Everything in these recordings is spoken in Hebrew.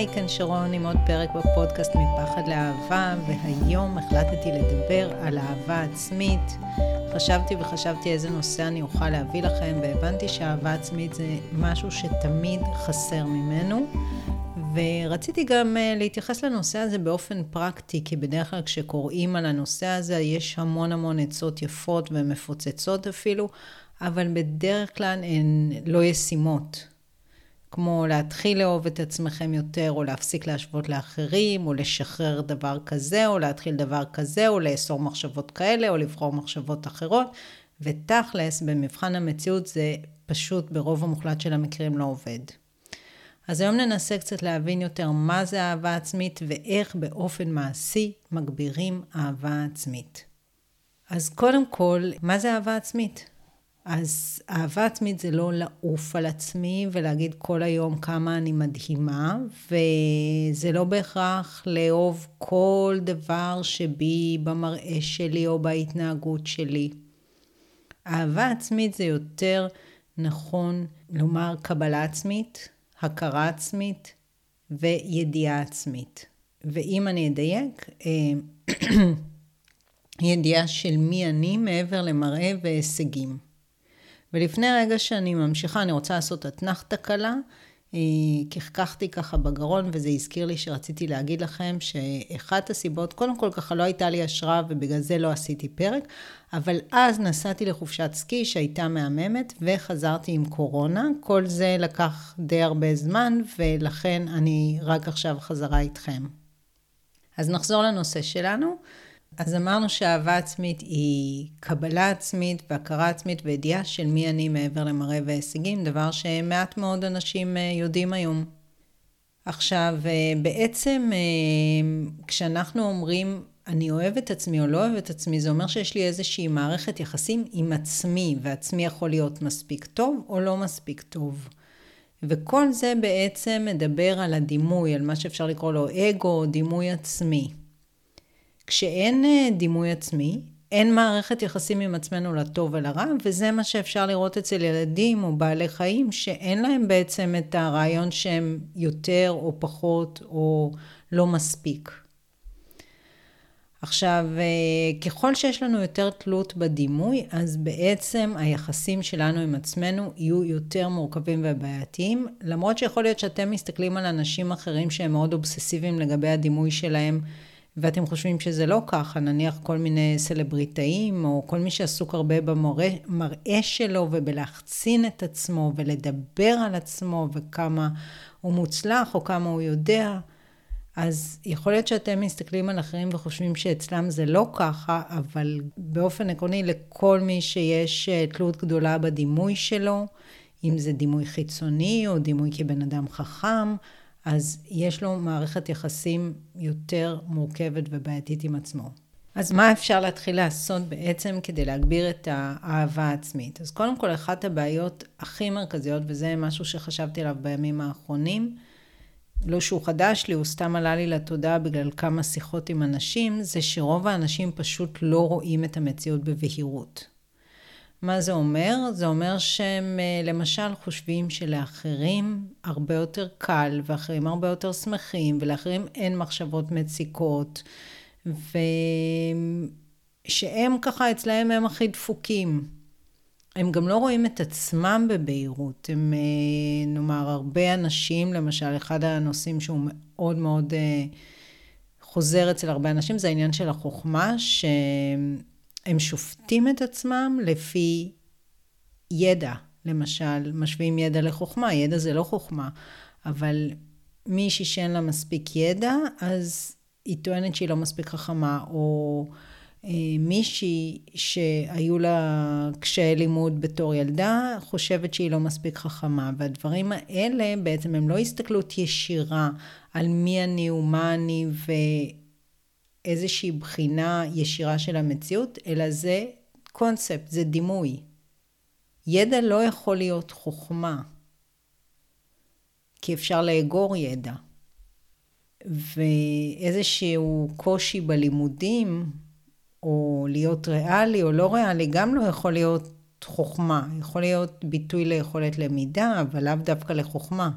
היי, כאן שרון עם עוד פרק בפודקאסט מפחד לאהבה, והיום החלטתי לדבר על אהבה עצמית. חשבתי וחשבתי איזה נושא אני אוכל להביא לכם, והבנתי שאהבה עצמית זה משהו שתמיד חסר ממנו. ורציתי גם uh, להתייחס לנושא הזה באופן פרקטי, כי בדרך כלל כשקוראים על הנושא הזה יש המון המון עצות יפות ומפוצצות אפילו, אבל בדרך כלל הן לא ישימות. כמו להתחיל לאהוב את עצמכם יותר, או להפסיק להשוות לאחרים, או לשחרר דבר כזה, או להתחיל דבר כזה, או לאסור מחשבות כאלה, או לבחור מחשבות אחרות. ותכלס, במבחן המציאות זה פשוט ברוב המוחלט של המקרים לא עובד. אז היום ננסה קצת להבין יותר מה זה אהבה עצמית ואיך באופן מעשי מגבירים אהבה עצמית. אז קודם כל, מה זה אהבה עצמית? אז אהבה עצמית זה לא לעוף על עצמי ולהגיד כל היום כמה אני מדהימה, וזה לא בהכרח לאהוב כל דבר שבי במראה שלי או בהתנהגות שלי. אהבה עצמית זה יותר נכון לומר קבלה עצמית, הכרה עצמית וידיעה עצמית. ואם אני אדייק, אה, ידיעה של מי אני מעבר למראה והישגים. ולפני רגע שאני ממשיכה, אני רוצה לעשות אתנחתא קלה. קחקחתי ככה בגרון, וזה הזכיר לי שרציתי להגיד לכם שאחת הסיבות, קודם כל ככה לא הייתה לי השראה ובגלל זה לא עשיתי פרק, אבל אז נסעתי לחופשת סקי שהייתה מהממת וחזרתי עם קורונה. כל זה לקח די הרבה זמן ולכן אני רק עכשיו חזרה איתכם. אז נחזור לנושא שלנו. אז אמרנו שאהבה עצמית היא קבלה עצמית והכרה עצמית וידיעה של מי אני מעבר למראה והישגים, דבר שמעט מאוד אנשים אה, יודעים היום. עכשיו, אה, בעצם אה, כשאנחנו אומרים אני אוהב את עצמי או לא אוהב את עצמי, זה אומר שיש לי איזושהי מערכת יחסים עם עצמי, ועצמי יכול להיות מספיק טוב או לא מספיק טוב. וכל זה בעצם מדבר על הדימוי, על מה שאפשר לקרוא לו אגו, דימוי עצמי. כשאין אה, דימוי עצמי, אין מערכת יחסים עם עצמנו לטוב ולרע, וזה מה שאפשר לראות אצל ילדים או בעלי חיים, שאין להם בעצם את הרעיון שהם יותר או פחות או לא מספיק. עכשיו, אה, ככל שיש לנו יותר תלות בדימוי, אז בעצם היחסים שלנו עם עצמנו יהיו יותר מורכבים ובעייתיים, למרות שיכול להיות שאתם מסתכלים על אנשים אחרים שהם מאוד אובססיביים לגבי הדימוי שלהם, ואתם חושבים שזה לא ככה, נניח כל מיני סלבריטאים, או כל מי שעסוק הרבה במראה שלו ובלהחצין את עצמו ולדבר על עצמו וכמה הוא מוצלח או כמה הוא יודע. אז יכול להיות שאתם מסתכלים על אחרים וחושבים שאצלם זה לא ככה, אבל באופן עקרוני לכל מי שיש אה, תלות גדולה בדימוי שלו, אם זה דימוי חיצוני או דימוי כבן אדם חכם, אז יש לו מערכת יחסים יותר מורכבת ובעייתית עם עצמו. אז מה אפשר להתחיל לעשות בעצם כדי להגביר את האהבה העצמית? אז קודם כל, אחת הבעיות הכי מרכזיות, וזה משהו שחשבתי עליו בימים האחרונים, לא שהוא חדש לי, הוא סתם עלה לי לתודעה בגלל כמה שיחות עם אנשים, זה שרוב האנשים פשוט לא רואים את המציאות בבהירות. מה זה אומר? זה אומר שהם אה, למשל חושבים שלאחרים הרבה יותר קל, ואחרים הרבה יותר שמחים, ולאחרים אין מחשבות מציקות, ושהם ככה אצלהם הם הכי דפוקים. הם גם לא רואים את עצמם בבהירות. הם, אה, נאמר, הרבה אנשים, למשל, אחד הנושאים שהוא מאוד מאוד אה, חוזר אצל הרבה אנשים, זה העניין של החוכמה, שהם שופטים את עצמם לפי ידע. למשל, משווים ידע לחוכמה, ידע זה לא חוכמה, אבל מישהי שאין לה מספיק ידע, אז היא טוענת שהיא לא מספיק חכמה, או... אה, מישהי שהיו לה קשיי לימוד בתור ילדה, חושבת שהיא לא מספיק חכמה. והדברים האלה בעצם הם לא הסתכלות ישירה על מי אני ומה אני ואיזושהי בחינה ישירה של המציאות, אלא זה קונספט, זה דימוי. ידע לא יכול להיות חוכמה, כי אפשר לאגור ידע. ואיזשהו קושי בלימודים, או להיות ריאלי או לא ריאלי, גם לא יכול להיות חוכמה. יכול להיות ביטוי ליכולת למידה, אבל לאו דווקא לחוכמה.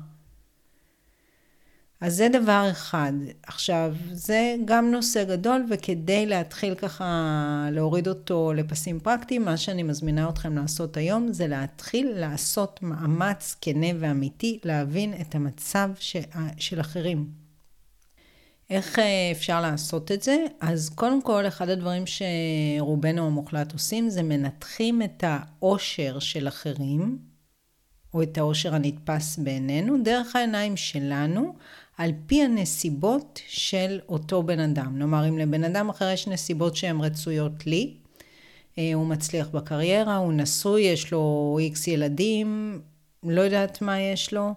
אז זה דבר אחד. עכשיו, זה גם נושא גדול, וכדי להתחיל ככה להוריד אותו לפסים פרקטיים, מה שאני מזמינה אתכם לעשות היום, זה להתחיל לעשות מאמץ כנה ואמיתי, להבין את המצב ש... של אחרים. איך אה, אפשר לעשות את זה? אז קודם כל, אחד הדברים שרובנו המוחלט עושים, זה מנתחים את העושר של אחרים, או את העושר הנתפס בעינינו, דרך העיניים שלנו, על פי הנסיבות של אותו בן אדם. כלומר, אם לבן אדם אחר יש נסיבות שהן רצויות לי, אה, הוא מצליח בקריירה, הוא נשוי, יש לו איקס ילדים, לא יודעת מה יש לו,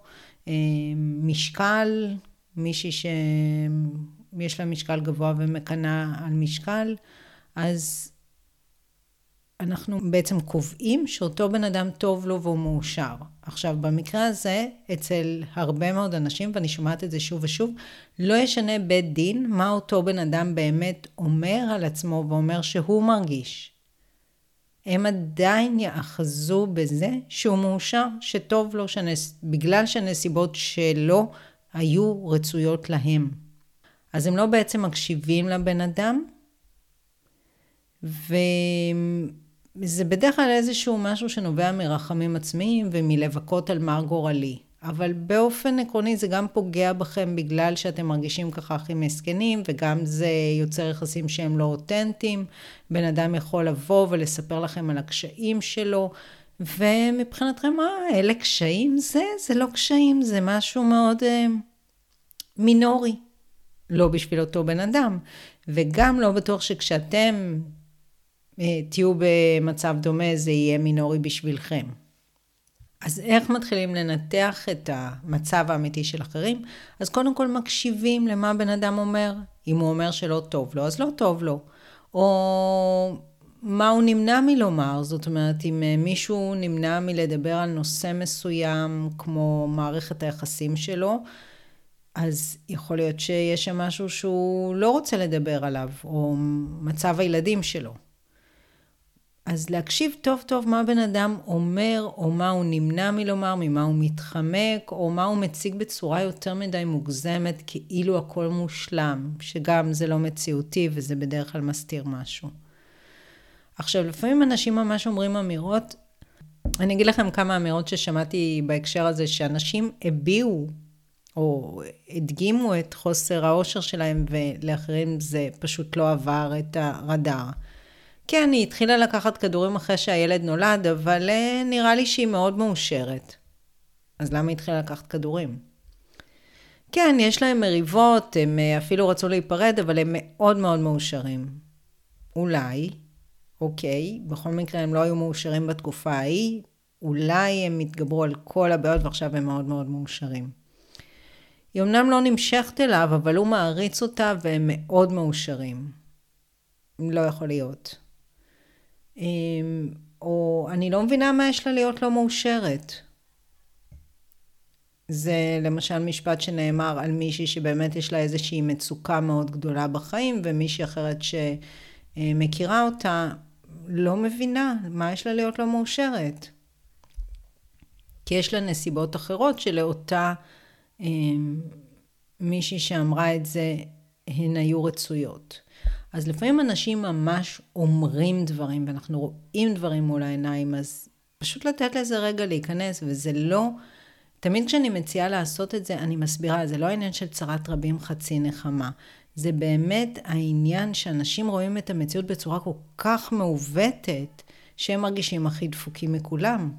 אה, משקל, מישהי שיש לה משקל גבוה ומקנאה על משקל, אז אנחנו בעצם קובעים שאותו בן אדם טוב לו והוא מאושר. עכשיו, במקרה הזה, אצל הרבה מאוד אנשים, ואני שומעת את זה שוב ושוב, לא ישנה בית דין מה אותו בן אדם באמת אומר על עצמו ואומר שהוא מרגיש. הם עדיין יאחזו בזה שהוא מאושר, שטוב לו, שנס... בגלל שהנסיבות שלו היו רצויות להם. אז הם לא בעצם מקשיבים לבן אדם, ו... זה בדרך כלל איזשהו משהו שנובע מרחמים עצמיים ומלבכות על מר גורלי. אבל באופן עקרוני זה גם פוגע בכם בגלל שאתם מרגישים ככה הכי מסכנים, וגם זה יוצר יחסים שהם לא אותנטיים. בן אדם יכול לבוא ולספר לכם על הקשיים שלו, ומבחינתכם, אה, אלה קשיים? זה, זה לא קשיים, זה משהו מאוד אה, מינורי. לא בשביל אותו בן אדם. וגם לא בטוח שכשאתם תהיו במצב דומה, זה יהיה מינורי בשבילכם. אז איך מתחילים לנתח את המצב האמיתי של אחרים? אז קודם כל מקשיבים למה בן אדם אומר. אם הוא אומר שלא טוב לו, אז לא טוב לו. או מה הוא נמנע מלומר, זאת אומרת, אם אה, מישהו נמנע מלדבר על נושא מסוים, כמו מערכת היחסים שלו, אז יכול להיות שיש שם משהו שהוא לא רוצה לדבר עליו, או מצב הילדים שלו. אז להקשיב טוב טוב מה בן אדם אומר, או מה הוא נמנע מלומר, ממה הוא מתחמק, או מה הוא מציג בצורה יותר מדי מוגזמת, כאילו הכל מושלם, שגם זה לא מציאותי וזה בדרך כלל מסתיר משהו. עכשיו, לפעמים אנשים ממש אומרים אמירות, אני אגיד לכם כמה אמירות ששמעתי בהקשר הזה, שאנשים הביעו או הדגימו את חוסר האושר שלהם, ולאחרים זה פשוט לא עבר את הרדאר. כן, היא התחילה לקחת כדורים אחרי שהילד נולד, אבל אה, נראה לי שהיא מאוד מאושרת. אז למה היא התחילה לקחת כדורים? כן, יש להם מריבות, הם אה, אפילו רצו להיפרד, אבל הם מאוד מאוד מאושרים. אולי, אוקיי, בכל מקרה הם לא היו מאושרים בתקופה ההיא, אולי הם התגברו על כל הבעיות ועכשיו הם מאוד מאוד מאושרים. היא אמנם לא נמשכת אליו, אבל הוא מעריץ אותה והם מאוד מאושרים. לא יכול להיות. אמ, או אני לא מבינה מה יש לה להיות לא מאושרת. זה למשל משפט שנאמר על מישהי שבאמת יש לה איזושהי מצוקה מאוד גדולה בחיים, ומישהי אחרת שמכירה אותה לא מבינה מה יש לה להיות לא מאושרת. כי יש לה נסיבות אחרות שלאותה אמ, מישהי שאמרה את זה, הן היו רצויות. אז לפעמים אנשים ממש אומרים דברים, ואנחנו רואים דברים מול העיניים, אז פשוט לתת לזה רגע להיכנס, וזה לא... תמיד כשאני מציעה לעשות את זה, אני מסבירה, זה לא העניין של צרת רבים חצי נחמה. זה באמת העניין שאנשים רואים את המציאות בצורה כל כך מעוותת, שהם מרגישים הכי דפוקים מכולם.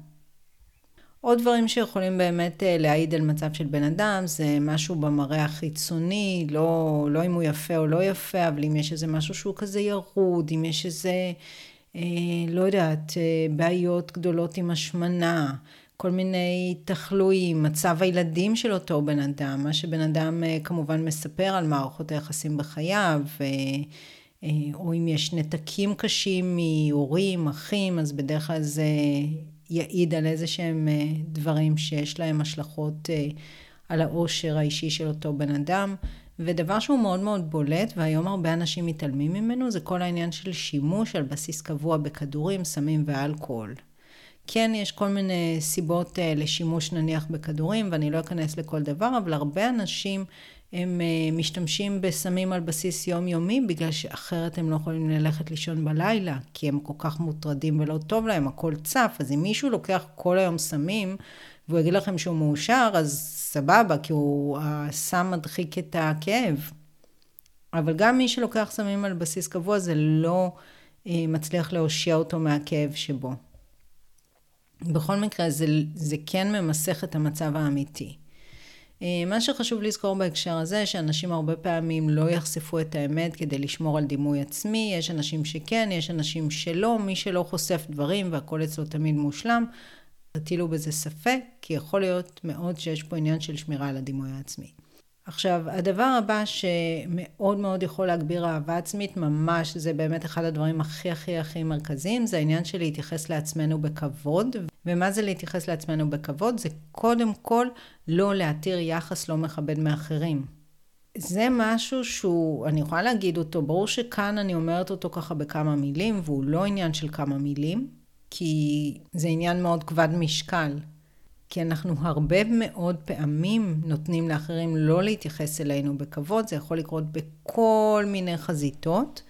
עוד דברים שיכולים באמת אה, להעיד על מצב של בן אדם, זה משהו במראה החיצוני, לא, לא אם הוא יפה או לא יפה, אבל אם יש איזה משהו שהוא כזה ירוד, אם יש איזה, אה, לא יודעת, אה, בעיות גדולות עם השמנה, כל מיני תחלואים, מצב הילדים של אותו בן אדם, מה שבן אדם אה, כמובן מספר על מערכות היחסים בחייו, אה, אה, או אם יש נתקים קשים מהורים, אחים, אז בדרך כלל זה יעיד על איזה שהם אה, דברים שיש להם השלכות אה, על העושר האישי של אותו בן אדם. ודבר שהוא מאוד מאוד בולט, והיום הרבה אנשים מתעלמים ממנו, זה כל העניין של שימוש על בסיס קבוע בכדורים, סמים ואלכוהול. כן, יש כל מיני סיבות אה, לשימוש נניח בכדורים, ואני לא אכנס לכל דבר, אבל הרבה אנשים הם אה, משתמשים בסמים על בסיס יומיומי, בגלל שאחרת הם לא יכולים ללכת לישון בלילה, כי הם כל כך מוטרדים ולא טוב להם, הכל צף. אז אם מישהו לוקח כל היום סמים, והוא יגיד לכם שהוא מאושר, אז סבבה, כי הוא, הסם מדחיק את הכאב. אבל גם מי שלוקח סמים על בסיס קבוע, זה לא אה, מצליח להושיע אותו מהכאב שבו. בכל מקרה, זה, זה כן ממסך את המצב האמיתי. אה, מה שחשוב לזכור בהקשר הזה, שאנשים הרבה פעמים לא יחשפו את האמת כדי לשמור על דימוי עצמי, יש אנשים שכן, יש אנשים שלא, מי שלא חושף דברים והכל אצלו תמיד מושלם, תטילו בזה ספק, כי יכול להיות מאוד שיש פה עניין של שמירה על הדימוי העצמי. עכשיו, הדבר הבא שמאוד מאוד יכול להגביר אהבה עצמית, ממש, זה באמת אחד הדברים הכי הכי הכי מרכזיים, זה העניין של להתייחס לעצמנו בכבוד. ומה זה להתייחס לעצמנו בכבוד? זה קודם כל לא להתיר יחס לא מכבד מאחרים. זה משהו שהוא, אני יכולה להגיד אותו, ברור שכאן אני אומרת אותו ככה בכמה מילים, והוא לא עניין של כמה מילים, כי זה עניין מאוד כבד משקל. כי אנחנו הרבה מאוד פעמים נותנים לאחרים לא להתייחס אלינו בכבוד, זה יכול לקרות בכל מיני חזיתות.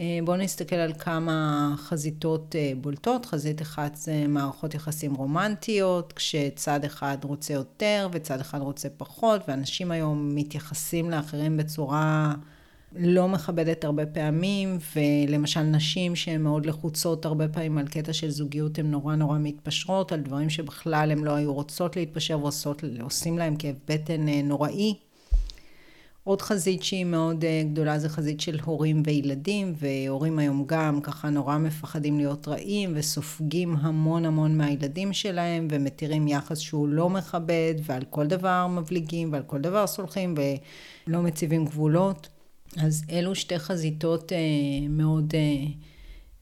אה, בואו נסתכל על כמה חזיתות אה, בולטות. חזית אחת זה מערכות יחסים רומנטיות, כשצד אחד רוצה יותר וצד אחד רוצה פחות, ואנשים היום מתייחסים לאחרים בצורה לא מכבדת הרבה פעמים, ולמשל נשים שהן מאוד לחוצות הרבה פעמים על קטע של זוגיות, הן נורא נורא מתפשרות על דברים שבכלל הן לא היו רוצות להתפשר ועושים להם כאב בטן אה, נוראי. עוד חזית שהיא מאוד אה, גדולה זה חזית של הורים וילדים, והורים היום גם ככה נורא מפחדים להיות רעים וסופגים המון המון מהילדים שלהם ומתירים יחס שהוא לא מכבד ועל כל דבר מבליגים ועל כל דבר סולחים ולא מציבים גבולות. אז אלו שתי חזיתות אה, מאוד אה,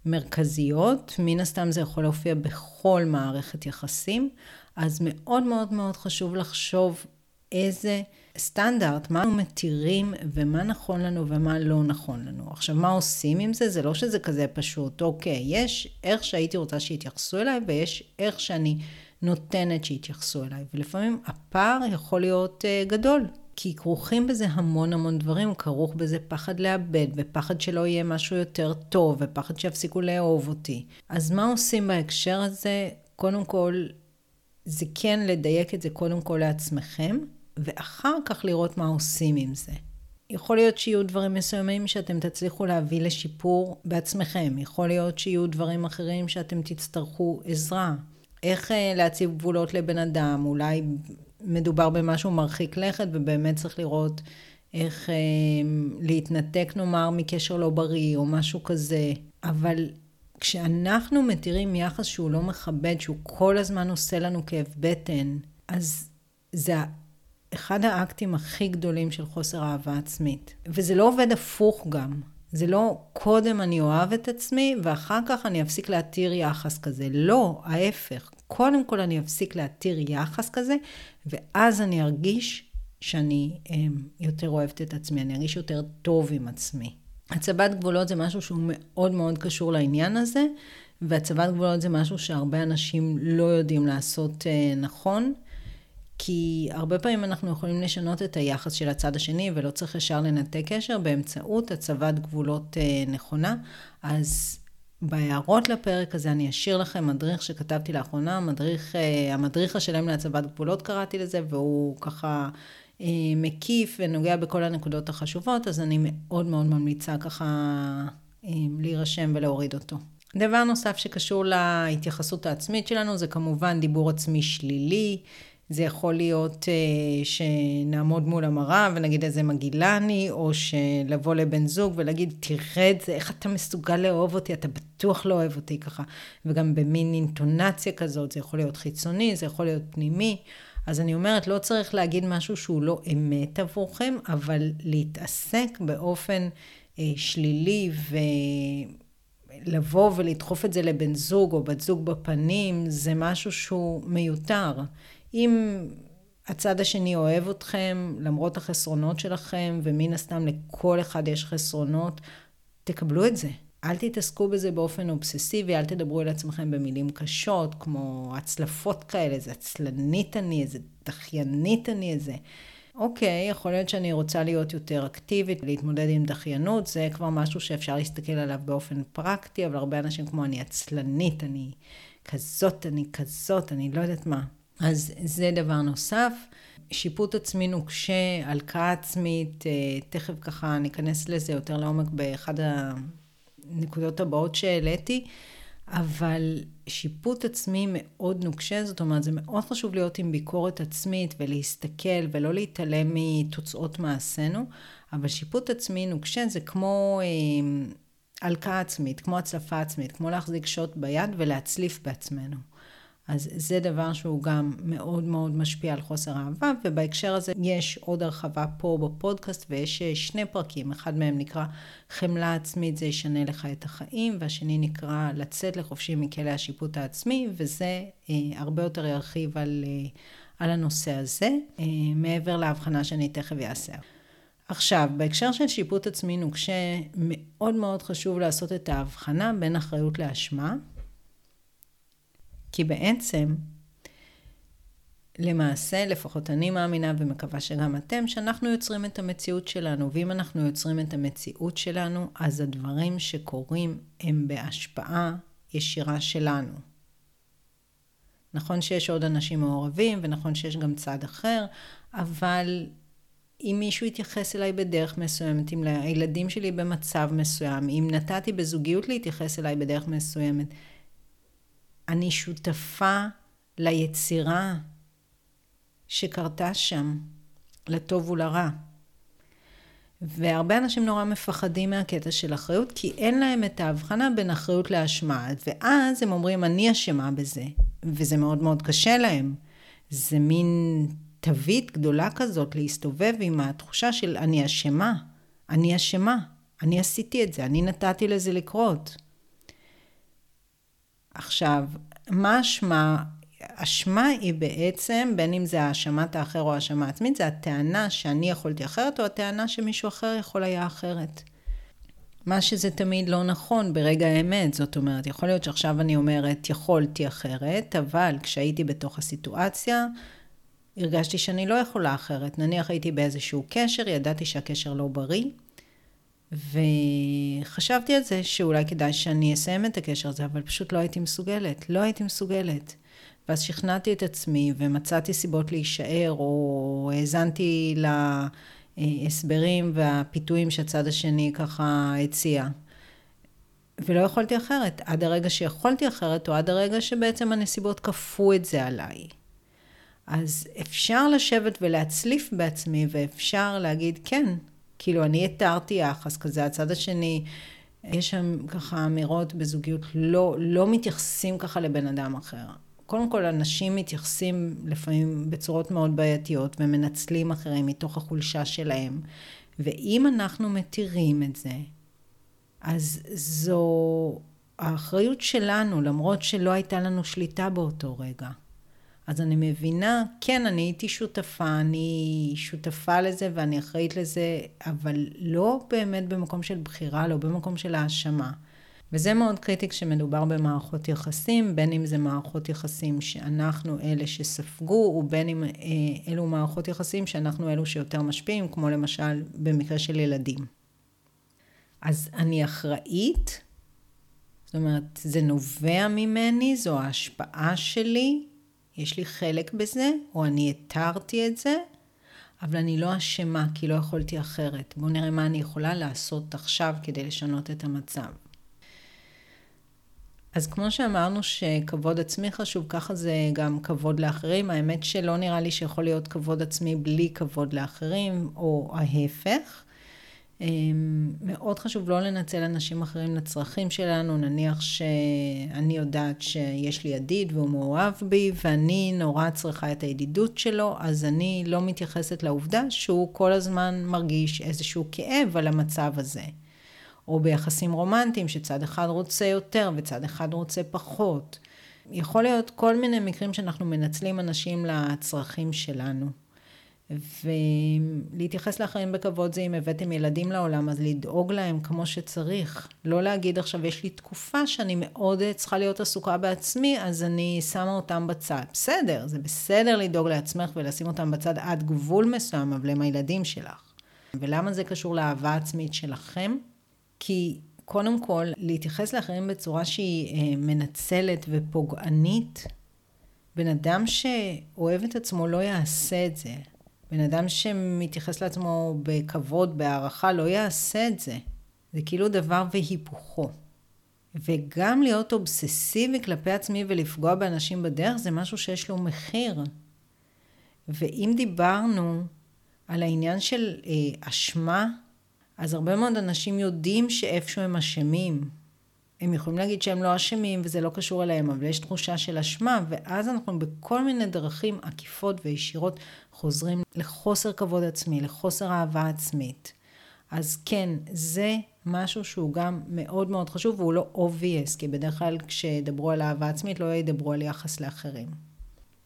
מרכזיות, מן הסתם זה יכול להופיע בכל מערכת יחסים, אז מאוד מאוד מאוד חשוב לחשוב איזה סטנדרט, מה אנחנו מתירים ומה נכון לנו ומה לא נכון לנו. עכשיו, מה עושים עם זה? זה לא שזה כזה פשוט. אוקיי, יש איך שהייתי רוצה שיתייחסו אליי ויש איך שאני נותנת שיתייחסו אליי. ולפעמים הפער יכול להיות uh, גדול. כי כרוכים בזה המון המון דברים, כרוך בזה פחד לאבד, ופחד שלא יהיה משהו יותר טוב, ופחד שיפסיקו לאהוב אותי. אז מה עושים בהקשר הזה? קודם כל, זה כן לדייק את זה קודם כל לעצמכם, ואחר כך לראות מה עושים עם זה. יכול להיות שיהיו דברים מסוימים שאתם תצליחו להביא לשיפור בעצמכם. יכול להיות שיהיו דברים אחרים שאתם תצטרכו עזרה. איך אה, להציב גבולות לבן אדם, אולי מדובר במשהו מרחיק לכת ובאמת צריך לראות איך אה, להתנתק נאמר מקשר לא בריא או משהו כזה. אבל כשאנחנו מתירים יחס שהוא לא מכבד, שהוא כל הזמן עושה לנו כאב בטן, אז זה אחד האקטים הכי גדולים של חוסר אהבה עצמית. וזה לא עובד הפוך גם. זה לא קודם אני אוהב את עצמי ואחר כך אני אפסיק להתיר יחס כזה. לא, ההפך. קודם כל אני אפסיק להתיר יחס כזה, ואז אני ארגיש שאני אמ, יותר אוהבת את עצמי, אני ארגיש יותר טוב עם עצמי. הצבת גבולות זה משהו שהוא מאוד מאוד קשור לעניין הזה, והצבת גבולות זה משהו שהרבה אנשים לא יודעים לעשות אה, נכון. כי הרבה פעמים אנחנו יכולים לשנות את היחס של הצד השני ולא צריך ישר לנתק קשר באמצעות הצבת גבולות אה, נכונה. אז בהערות לפרק הזה אני אשאיר לכם מדריך שכתבתי לאחרונה, מדריך, אה, המדריך השלם להצבת גבולות קראתי לזה, והוא ככה אה, מקיף ונוגע בכל הנקודות החשובות, אז אני מאוד מאוד ממליצה ככה אה, להירשם ולהוריד אותו. דבר נוסף שקשור להתייחסות העצמית שלנו זה כמובן דיבור עצמי שלילי. זה יכול להיות uh, שנעמוד מול המראה ונגיד איזה מגעילה אני, או שלבוא לבן זוג ולהגיד, תראה את זה, איך אתה מסוגל לאהוב אותי, אתה בטוח לא אוהב אותי ככה. וגם במין אינטונציה כזאת, זה יכול להיות חיצוני, זה יכול להיות פנימי. אז אני אומרת, לא צריך להגיד משהו שהוא לא אמת עבורכם, אבל להתעסק באופן uh, שלילי ו... לבוא ולדחוף את זה לבן זוג או בת זוג בפנים, זה משהו שהוא מיותר. אם הצד השני אוהב אתכם, למרות החסרונות שלכם, ומן הסתם לכל אחד יש חסרונות, תקבלו את זה. אל תתעסקו בזה באופן אובססיבי, אל תדברו על עצמכם במילים קשות, כמו הצלפות כאלה, איזה עצלנית אני, איזה דחיינית אני, איזה... אוקיי, יכול להיות שאני רוצה להיות יותר אקטיבית, להתמודד עם דחיינות, זה כבר משהו שאפשר להסתכל עליו באופן פרקטי, אבל הרבה אנשים כמו אני עצלנית, אני כזאת, אני כזאת, אני לא יודעת מה. אז זה דבר נוסף. שיפוט עצמי נוקשה, הלקאה עצמית, אה, תכף ככה ניכנס לזה יותר לעומק באחד הנקודות הבאות שהעליתי, אבל שיפוט עצמי מאוד נוקשה, זאת אומרת, זה מאוד חשוב להיות עם ביקורת עצמית ולהסתכל ולא להתעלם מתוצאות מעשינו, אבל שיפוט עצמי נוקשה זה כמו אה, הלקאה עצמית, כמו הצלפה עצמית, כמו להחזיק שוט ביד ולהצליף בעצמנו. אז זה דבר שהוא גם מאוד מאוד משפיע על חוסר אהבה, ובהקשר הזה יש עוד הרחבה פה בפודקאסט, ויש אה, שני פרקים, אחד מהם נקרא חמלה עצמית זה ישנה לך את החיים, והשני נקרא לצאת לחופשי מכלא השיפוט העצמי, וזה אה, הרבה יותר ירחיב על, אה, על הנושא הזה, אה, מעבר להבחנה שאני תכף אעשה. עכשיו, בהקשר של שיפוט עצמי נוקשה, מאוד מאוד חשוב לעשות את ההבחנה בין אחריות לאשמה. כי בעצם, למעשה, לפחות אני מאמינה ומקווה שגם אתם, שאנחנו יוצרים את המציאות שלנו, ואם אנחנו יוצרים את המציאות שלנו, אז הדברים שקורים הם בהשפעה ישירה שלנו. נכון שיש עוד אנשים מעורבים, ונכון שיש גם צד אחר, אבל אם מישהו יתייחס אליי בדרך מסוימת, אם הילדים שלי במצב מסוים, אם נתתי בזוגיות להתייחס אליי בדרך מסוימת, אני שותפה ליצירה שקרתה שם, לטוב ולרע. והרבה אנשים נורא מפחדים מהקטע של אחריות, כי אין להם את ההבחנה בין אחריות לאשמה. ואז הם אומרים, אני אשמה בזה, וזה מאוד מאוד קשה להם. זה מין תווית גדולה כזאת להסתובב עם התחושה של אני אשמה, אני אשמה, אני עשיתי את זה, אני נתתי לזה לקרות. עכשיו, מה אשמה? אשמה היא בעצם, בין אם זה האשמת האחר או האשמה עצמית, זה הטענה שאני יכולתי אחרת, או הטענה שמישהו אחר יכול היה אחרת. מה שזה תמיד לא נכון ברגע האמת, זאת אומרת, יכול להיות שעכשיו אני אומרת, יכולתי אחרת, אבל כשהייתי בתוך הסיטואציה, הרגשתי שאני לא יכולה אחרת. נניח הייתי באיזשהו קשר, ידעתי שהקשר לא בריא, וחשבתי על זה שאולי כדאי שאני אסיים את הקשר הזה, אבל פשוט לא הייתי מסוגלת. לא הייתי מסוגלת. ואז שכנעתי את עצמי ומצאתי סיבות להישאר, או האזנתי להסברים והפיתויים שהצד השני ככה הציע. ולא יכולתי אחרת, עד הרגע שיכולתי אחרת, או עד הרגע שבעצם הנסיבות כפו את זה עליי. אז אפשר לשבת ולהצליף בעצמי, ואפשר להגיד, כן, כאילו, אני התרתי יחס כזה, הצד השני, יש שם ככה אמירות בזוגיות, לא, לא מתייחסים ככה לבן אדם אחר. קודם כל, אנשים מתייחסים לפעמים בצורות מאוד בעייתיות ומנצלים אחרים מתוך החולשה שלהם. ואם אנחנו מתירים את זה, אז זו האחריות שלנו, למרות שלא הייתה לנו שליטה באותו רגע. אז אני מבינה, כן, אני הייתי שותפה, אני שותפה לזה ואני אחראית לזה, אבל לא באמת במקום של בחירה, לא במקום של האשמה. וזה מאוד קריטי כשמדובר במערכות יחסים, בין אם זה מערכות יחסים שאנחנו אלה שספגו, ובין אם אה, אלו מערכות יחסים שאנחנו אלו שיותר משפיעים, כמו למשל במקרה של ילדים. אז אני אחראית, זאת אומרת, זה נובע ממני, זו ההשפעה שלי, יש לי חלק בזה, או אני התרתי את זה, אבל אני לא אשמה כי לא יכולתי אחרת. בואו נראה מה אני יכולה לעשות עכשיו כדי לשנות את המצב. אז כמו שאמרנו שכבוד עצמי חשוב, ככה זה גם כבוד לאחרים. האמת שלא נראה לי שיכול להיות כבוד עצמי בלי כבוד לאחרים, או ההפך. אמ, מאוד חשוב לא לנצל אנשים אחרים לצרכים שלנו, נניח שאני יודעת שיש לי ידיד והוא מאוהב בי ואני נורא צריכה את הידידות שלו, אז אני לא מתייחסת לעובדה שהוא כל הזמן מרגיש איזשהו כאב על המצב הזה. או ביחסים רומנטיים שצד אחד רוצה יותר וצד אחד רוצה פחות. יכול להיות כל מיני מקרים שאנחנו מנצלים אנשים לצרכים שלנו. ולהתייחס לאחרים בכבוד זה אם הבאתם ילדים לעולם, אז לדאוג להם כמו שצריך. לא להגיד עכשיו, יש לי תקופה שאני מאוד צריכה להיות עסוקה בעצמי, אז אני שמה אותם בצד. בסדר, זה בסדר לדאוג לעצמך ולשים אותם בצד עד גבול מסוים, אבל הם הילדים שלך. ולמה זה קשור לאהבה עצמית שלכם? כי קודם כל, להתייחס לאחרים בצורה שהיא אה, מנצלת ופוגענית, בן אדם שאוהב את עצמו לא יעשה את זה. בן אדם שמתייחס לעצמו בכבוד, בהערכה, לא יעשה את זה. זה כאילו דבר והיפוכו. וגם להיות אובססיבי כלפי עצמי ולפגוע באנשים בדרך זה משהו שיש לו מחיר. ואם דיברנו על העניין של אה, אשמה, אז הרבה מאוד אנשים יודעים שאיפשהו הם אשמים. הם יכולים להגיד שהם לא אשמים וזה לא קשור אליהם, אבל יש תחושה של אשמה, ואז אנחנו בכל מיני דרכים עקיפות וישירות חוזרים לחוסר כבוד עצמי, לחוסר אהבה עצמית. אז כן, זה משהו שהוא גם מאוד מאוד חשוב והוא לא obvious, כי בדרך כלל כשידברו על אהבה עצמית לא ידברו על יחס לאחרים.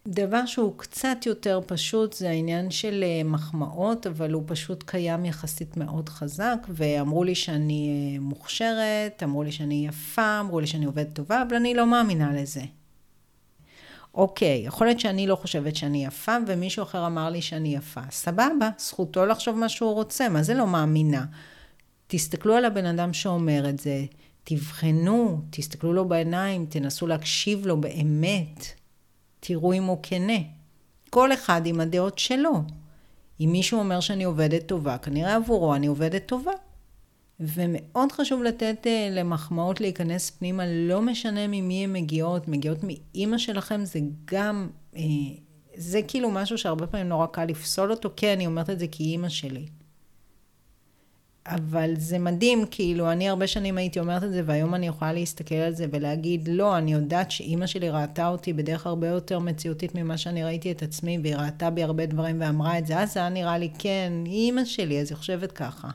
דבר שהוא קצת יותר פשוט זה העניין של אה, מחמאות, אבל הוא פשוט קיים יחסית מאוד חזק, ואמרו לי שאני אה, מוכשרת, אמרו לי שאני יפה, אמרו לי שאני עובדת טובה, אבל אני לא מאמינה לזה. אוקיי, יכול להיות שאני לא חושבת שאני יפה, ומישהו אחר אמר לי שאני יפה. סבבה, זכותו לחשוב מה שהוא רוצה, מה זה לא מאמינה? תסתכלו על הבן אדם שאומר את זה, תבחנו, תסתכלו לו בעיניים, תנסו להקשיב לו באמת. תראו אם הוא כנה. כל אחד עם הדעות שלו. אם מישהו אומר שאני עובדת טובה, כנראה עבורו אני עובדת טובה. ומאוד חשוב לתת uh, למחמאות להיכנס פנימה, לא משנה ממי הן מגיעות, מגיעות מאימא שלכם, זה גם, uh, זה כאילו משהו שהרבה פעמים נורא קל לפסול אותו, כן, אני אומרת את זה כי אימא שלי. אבל זה מדהים, כאילו, אני הרבה שנים הייתי אומרת את זה, והיום אני יכולה להסתכל על זה ולהגיד, לא, אני יודעת שאימא שלי ראתה אותי בדרך הרבה יותר מציאותית ממה שאני ראיתי את עצמי, והיא ראתה בי הרבה דברים ואמרה את זה, אז זה היה נראה לי, כן, היא אימא שלי, אז היא חושבת ככה.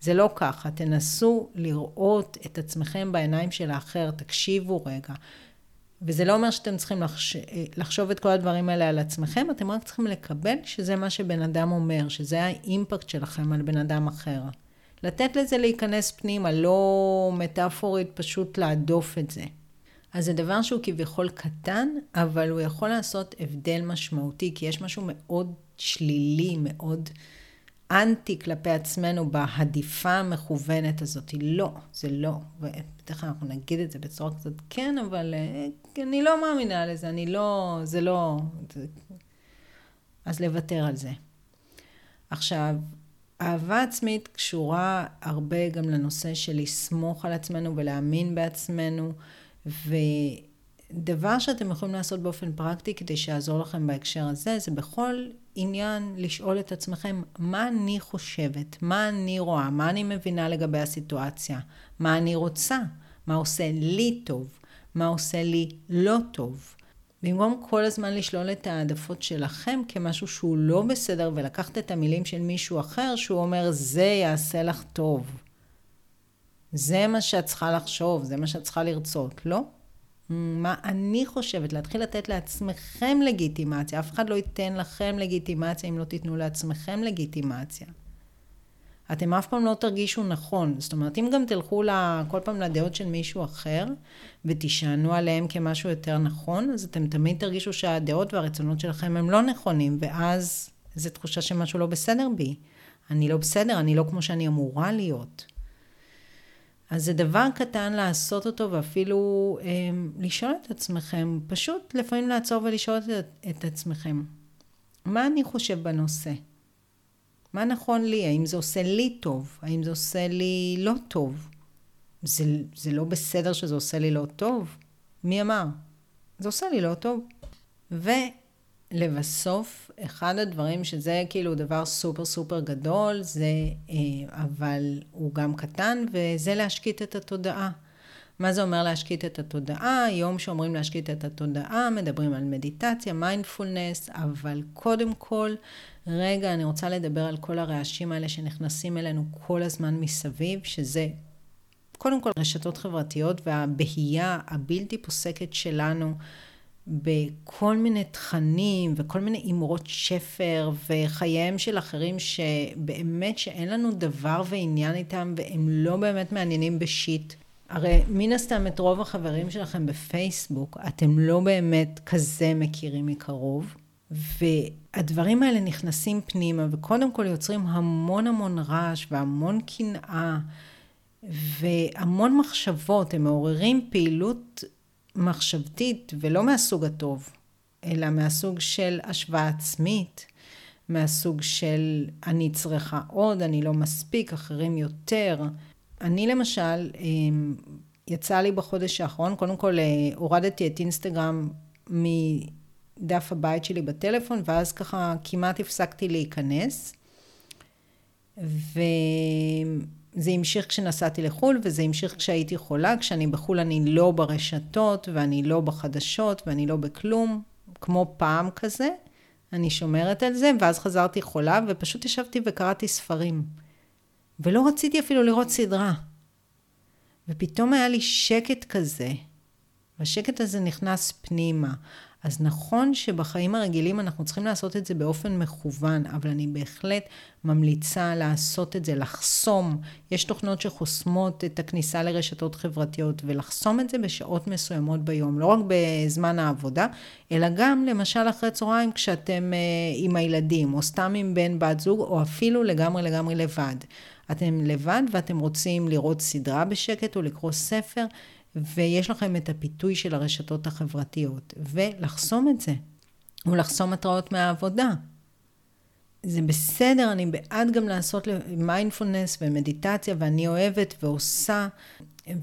זה לא ככה, תנסו לראות את עצמכם בעיניים של האחר, תקשיבו רגע. וזה לא אומר שאתם צריכים לחש... לחשוב את כל הדברים האלה על עצמכם, אתם רק צריכים לקבל שזה מה שבן אדם אומר, שזה האימפקט שלכם על בן אדם אחר. לתת לזה להיכנס פנימה, לא מטאפורית פשוט להדוף את זה. אז זה דבר שהוא כביכול קטן, אבל הוא יכול לעשות הבדל משמעותי, כי יש משהו מאוד שלילי, מאוד אנטי כלפי עצמנו בהדיפה המכוונת הזאת. לא, זה לא. ובדרך כלל אנחנו נגיד את זה בצורה כזאת, כן, אבל אה, אני לא מאמינה לזה, אני לא, זה לא... זה... אז לוותר על זה. עכשיו, אהבה עצמית קשורה הרבה גם לנושא של לסמוך על עצמנו ולהאמין בעצמנו, ודבר שאתם יכולים לעשות באופן פרקטי כדי שיעזור לכם בהקשר הזה, זה בכל עניין לשאול את עצמכם, מה אני חושבת? מה אני רואה? מה אני מבינה לגבי הסיטואציה? מה אני רוצה? מה עושה לי טוב? מה עושה לי לא טוב? במקום כל הזמן לשלול את העדפות שלכם כמשהו שהוא לא בסדר ולקחת את המילים של מישהו אחר שהוא אומר זה יעשה לך טוב. זה מה שאת צריכה לחשוב, זה מה שאת צריכה לרצות, לא? מה אני חושבת, להתחיל לתת לעצמכם לגיטימציה. אף אחד לא ייתן לכם לגיטימציה אם לא תיתנו לעצמכם לגיטימציה. אתם אף פעם לא תרגישו נכון. זאת אומרת, אם גם תלכו לה, כל פעם לדעות של מישהו אחר ותישענו עליהם כמשהו יותר נכון, אז אתם תמיד תרגישו שהדעות והרצונות שלכם הם לא נכונים, ואז זו תחושה שמשהו לא בסדר בי. אני לא בסדר, אני לא כמו שאני אמורה להיות. אז זה דבר קטן לעשות אותו ואפילו אה, לשאול את עצמכם, פשוט לפעמים לעצור ולשאול את, את עצמכם, מה אני חושב בנושא? מה נכון לי? האם זה עושה לי טוב? האם זה עושה לי לא טוב? זה, זה לא בסדר שזה עושה לי לא טוב? מי אמר? זה עושה לי לא טוב. ולבסוף, אחד הדברים שזה כאילו דבר סופר סופר גדול, זה, אה, אבל הוא גם קטן, וזה להשקיט את התודעה. מה זה אומר להשקיט את התודעה? יום שאומרים להשקיט את התודעה, מדברים על מדיטציה, מיינדפולנס, אבל קודם כל, רגע, אני רוצה לדבר על כל הרעשים האלה שנכנסים אלינו כל הזמן מסביב, שזה קודם כל רשתות חברתיות והבהייה הבלתי פוסקת שלנו בכל מיני תכנים וכל מיני אמרות שפר וחייהם של אחרים שבאמת שאין לנו דבר ועניין איתם והם לא באמת מעניינים בשיט. הרי מן הסתם את רוב החברים שלכם בפייסבוק אתם לא באמת כזה מכירים מקרוב. והדברים האלה נכנסים פנימה וקודם כל יוצרים המון המון רעש והמון קנאה והמון מחשבות, הם מעוררים פעילות מחשבתית ולא מהסוג הטוב, אלא מהסוג של השוואה עצמית, מהסוג של אני צריכה עוד, אני לא מספיק, אחרים יותר. אני למשל, אמ, יצא לי בחודש האחרון, קודם כל אה, הורדתי את אינסטגרם מדף הבית שלי בטלפון, ואז ככה כמעט הפסקתי להיכנס. ו... זה המשיך כשנסעתי לחו"ל, וזה המשיך כשהייתי חולה. כשאני בחו"ל אני לא ברשתות, ואני לא בחדשות, ואני לא בכלום, כמו פעם כזה. אני שומרת על זה, ואז חזרתי חולה, ופשוט ישבתי וקראתי ספרים. ולא רציתי אפילו לראות סדרה. ופתאום היה לי שקט כזה, והשקט הזה נכנס פנימה. אז נכון שבחיים הרגילים אנחנו צריכים לעשות את זה באופן מכוון, אבל אני בהחלט ממליצה לעשות את זה, לחסום. יש תוכנות שחוסמות את הכניסה לרשתות חברתיות, ולחסום את זה בשעות מסוימות ביום, לא רק בזמן העבודה, אלא גם למשל אחרי צהריים כשאתם אה, עם הילדים, או סתם עם בן בת זוג, או אפילו לגמרי לגמרי לבד. אתם לבד ואתם רוצים לראות סדרה בשקט או לקרוא ספר, ויש לכם את הפיתוי של הרשתות החברתיות, ולחסום את זה, או לחסום התראות מהעבודה. זה בסדר, אני בעד גם לעשות מיינדפולנס ומדיטציה, ואני אוהבת ועושה,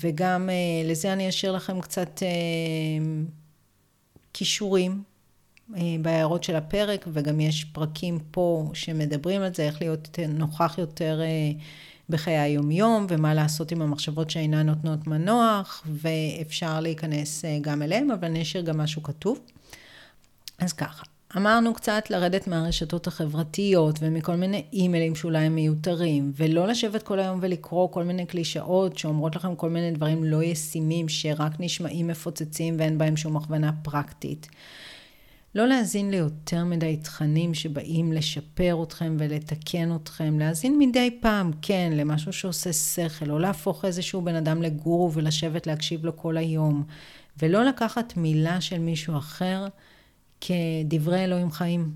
וגם אה, לזה אני אשאיר לכם קצת אה, כישורים אה, בהערות של הפרק, וגם יש פרקים פה שמדברים על זה, איך להיות נוכח יותר אה, בחיי היומיום, ומה לעשות עם המחשבות שאינן נותנות מנוח, ואפשר להיכנס אה, גם אליהם, אבל אני אשאיר גם משהו כתוב. אז ככה, אמרנו קצת לרדת מהרשתות החברתיות ומכל מיני אימיילים שאולי הם מיותרים, ולא לשבת כל היום ולקרוא כל מיני קלישאות שאומרות לכם כל מיני דברים לא ישימים, שרק נשמעים מפוצצים ואין בהם שום הכוונה פרקטית. לא להאזין ליותר מדי תכנים שבאים לשפר אתכם ולתקן אתכם, להאזין מדי פעם, כן, למשהו שעושה שכל, לא להפוך איזשהו בן אדם לגורו ולשבת להקשיב לו כל היום, ולא לקחת מילה של מישהו אחר כדברי אלוהים חיים.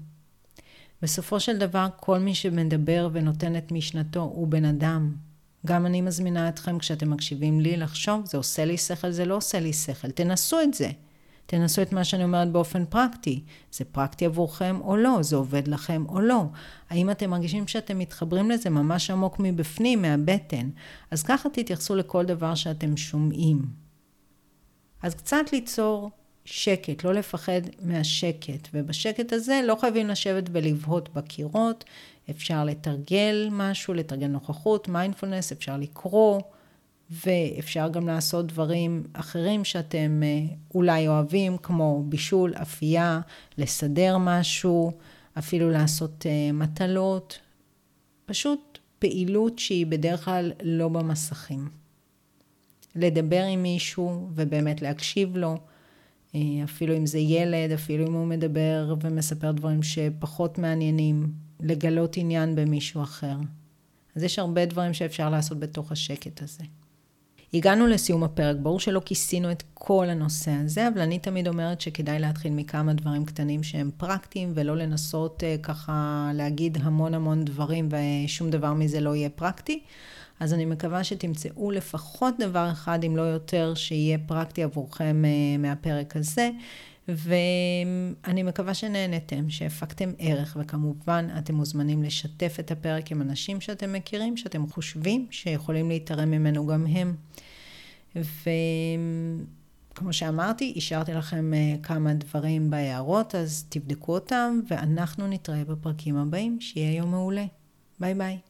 בסופו של דבר, כל מי שמדבר ונותן את משנתו הוא בן אדם. גם אני מזמינה אתכם, כשאתם מקשיבים לי, לחשוב, זה עושה לי שכל, זה לא עושה לי שכל. תנסו את זה. תנסו את מה שאני אומרת באופן פרקטי. זה פרקטי עבורכם או לא? זה עובד לכם או לא? האם אתם מרגישים שאתם מתחברים לזה ממש עמוק מבפנים, מהבטן? אז ככה תתייחסו לכל דבר שאתם שומעים. אז קצת ליצור שקט, לא לפחד מהשקט. ובשקט הזה לא חייבים לשבת ולבהות בקירות, אפשר לתרגל משהו, לתרגל נוכחות, מיינדפולנס, אפשר לקרוא. ואפשר גם לעשות דברים אחרים שאתם אה, אולי אוהבים, כמו בישול, אפייה, לסדר משהו, אפילו לעשות אה, מטלות, פשוט פעילות שהיא בדרך כלל לא במסכים. לדבר עם מישהו ובאמת להקשיב לו, אה, אפילו אם זה ילד, אפילו אם הוא מדבר ומספר דברים שפחות מעניינים, לגלות עניין במישהו אחר. אז יש הרבה דברים שאפשר לעשות בתוך השקט הזה. הגענו לסיום הפרק, ברור שלא כיסינו את כל הנושא הזה, אבל אני תמיד אומרת שכדאי להתחיל מכמה דברים קטנים שהם פרקטיים, ולא לנסות uh, ככה להגיד המון המון דברים ושום דבר מזה לא יהיה פרקטי. אז אני מקווה שתמצאו לפחות דבר אחד, אם לא יותר, שיהיה פרקטי עבורכם uh, מהפרק הזה. ואני מקווה שנהנתם, שהפקתם ערך, וכמובן אתם מוזמנים לשתף את הפרק עם אנשים שאתם מכירים, שאתם חושבים שיכולים להתערם ממנו גם הם. וכמו שאמרתי, השארתי לכם אה, כמה דברים בהערות, אז תבדקו אותם, ואנחנו נתראה בפרקים הבאים. שיהיה יום מעולה. ביי ביי.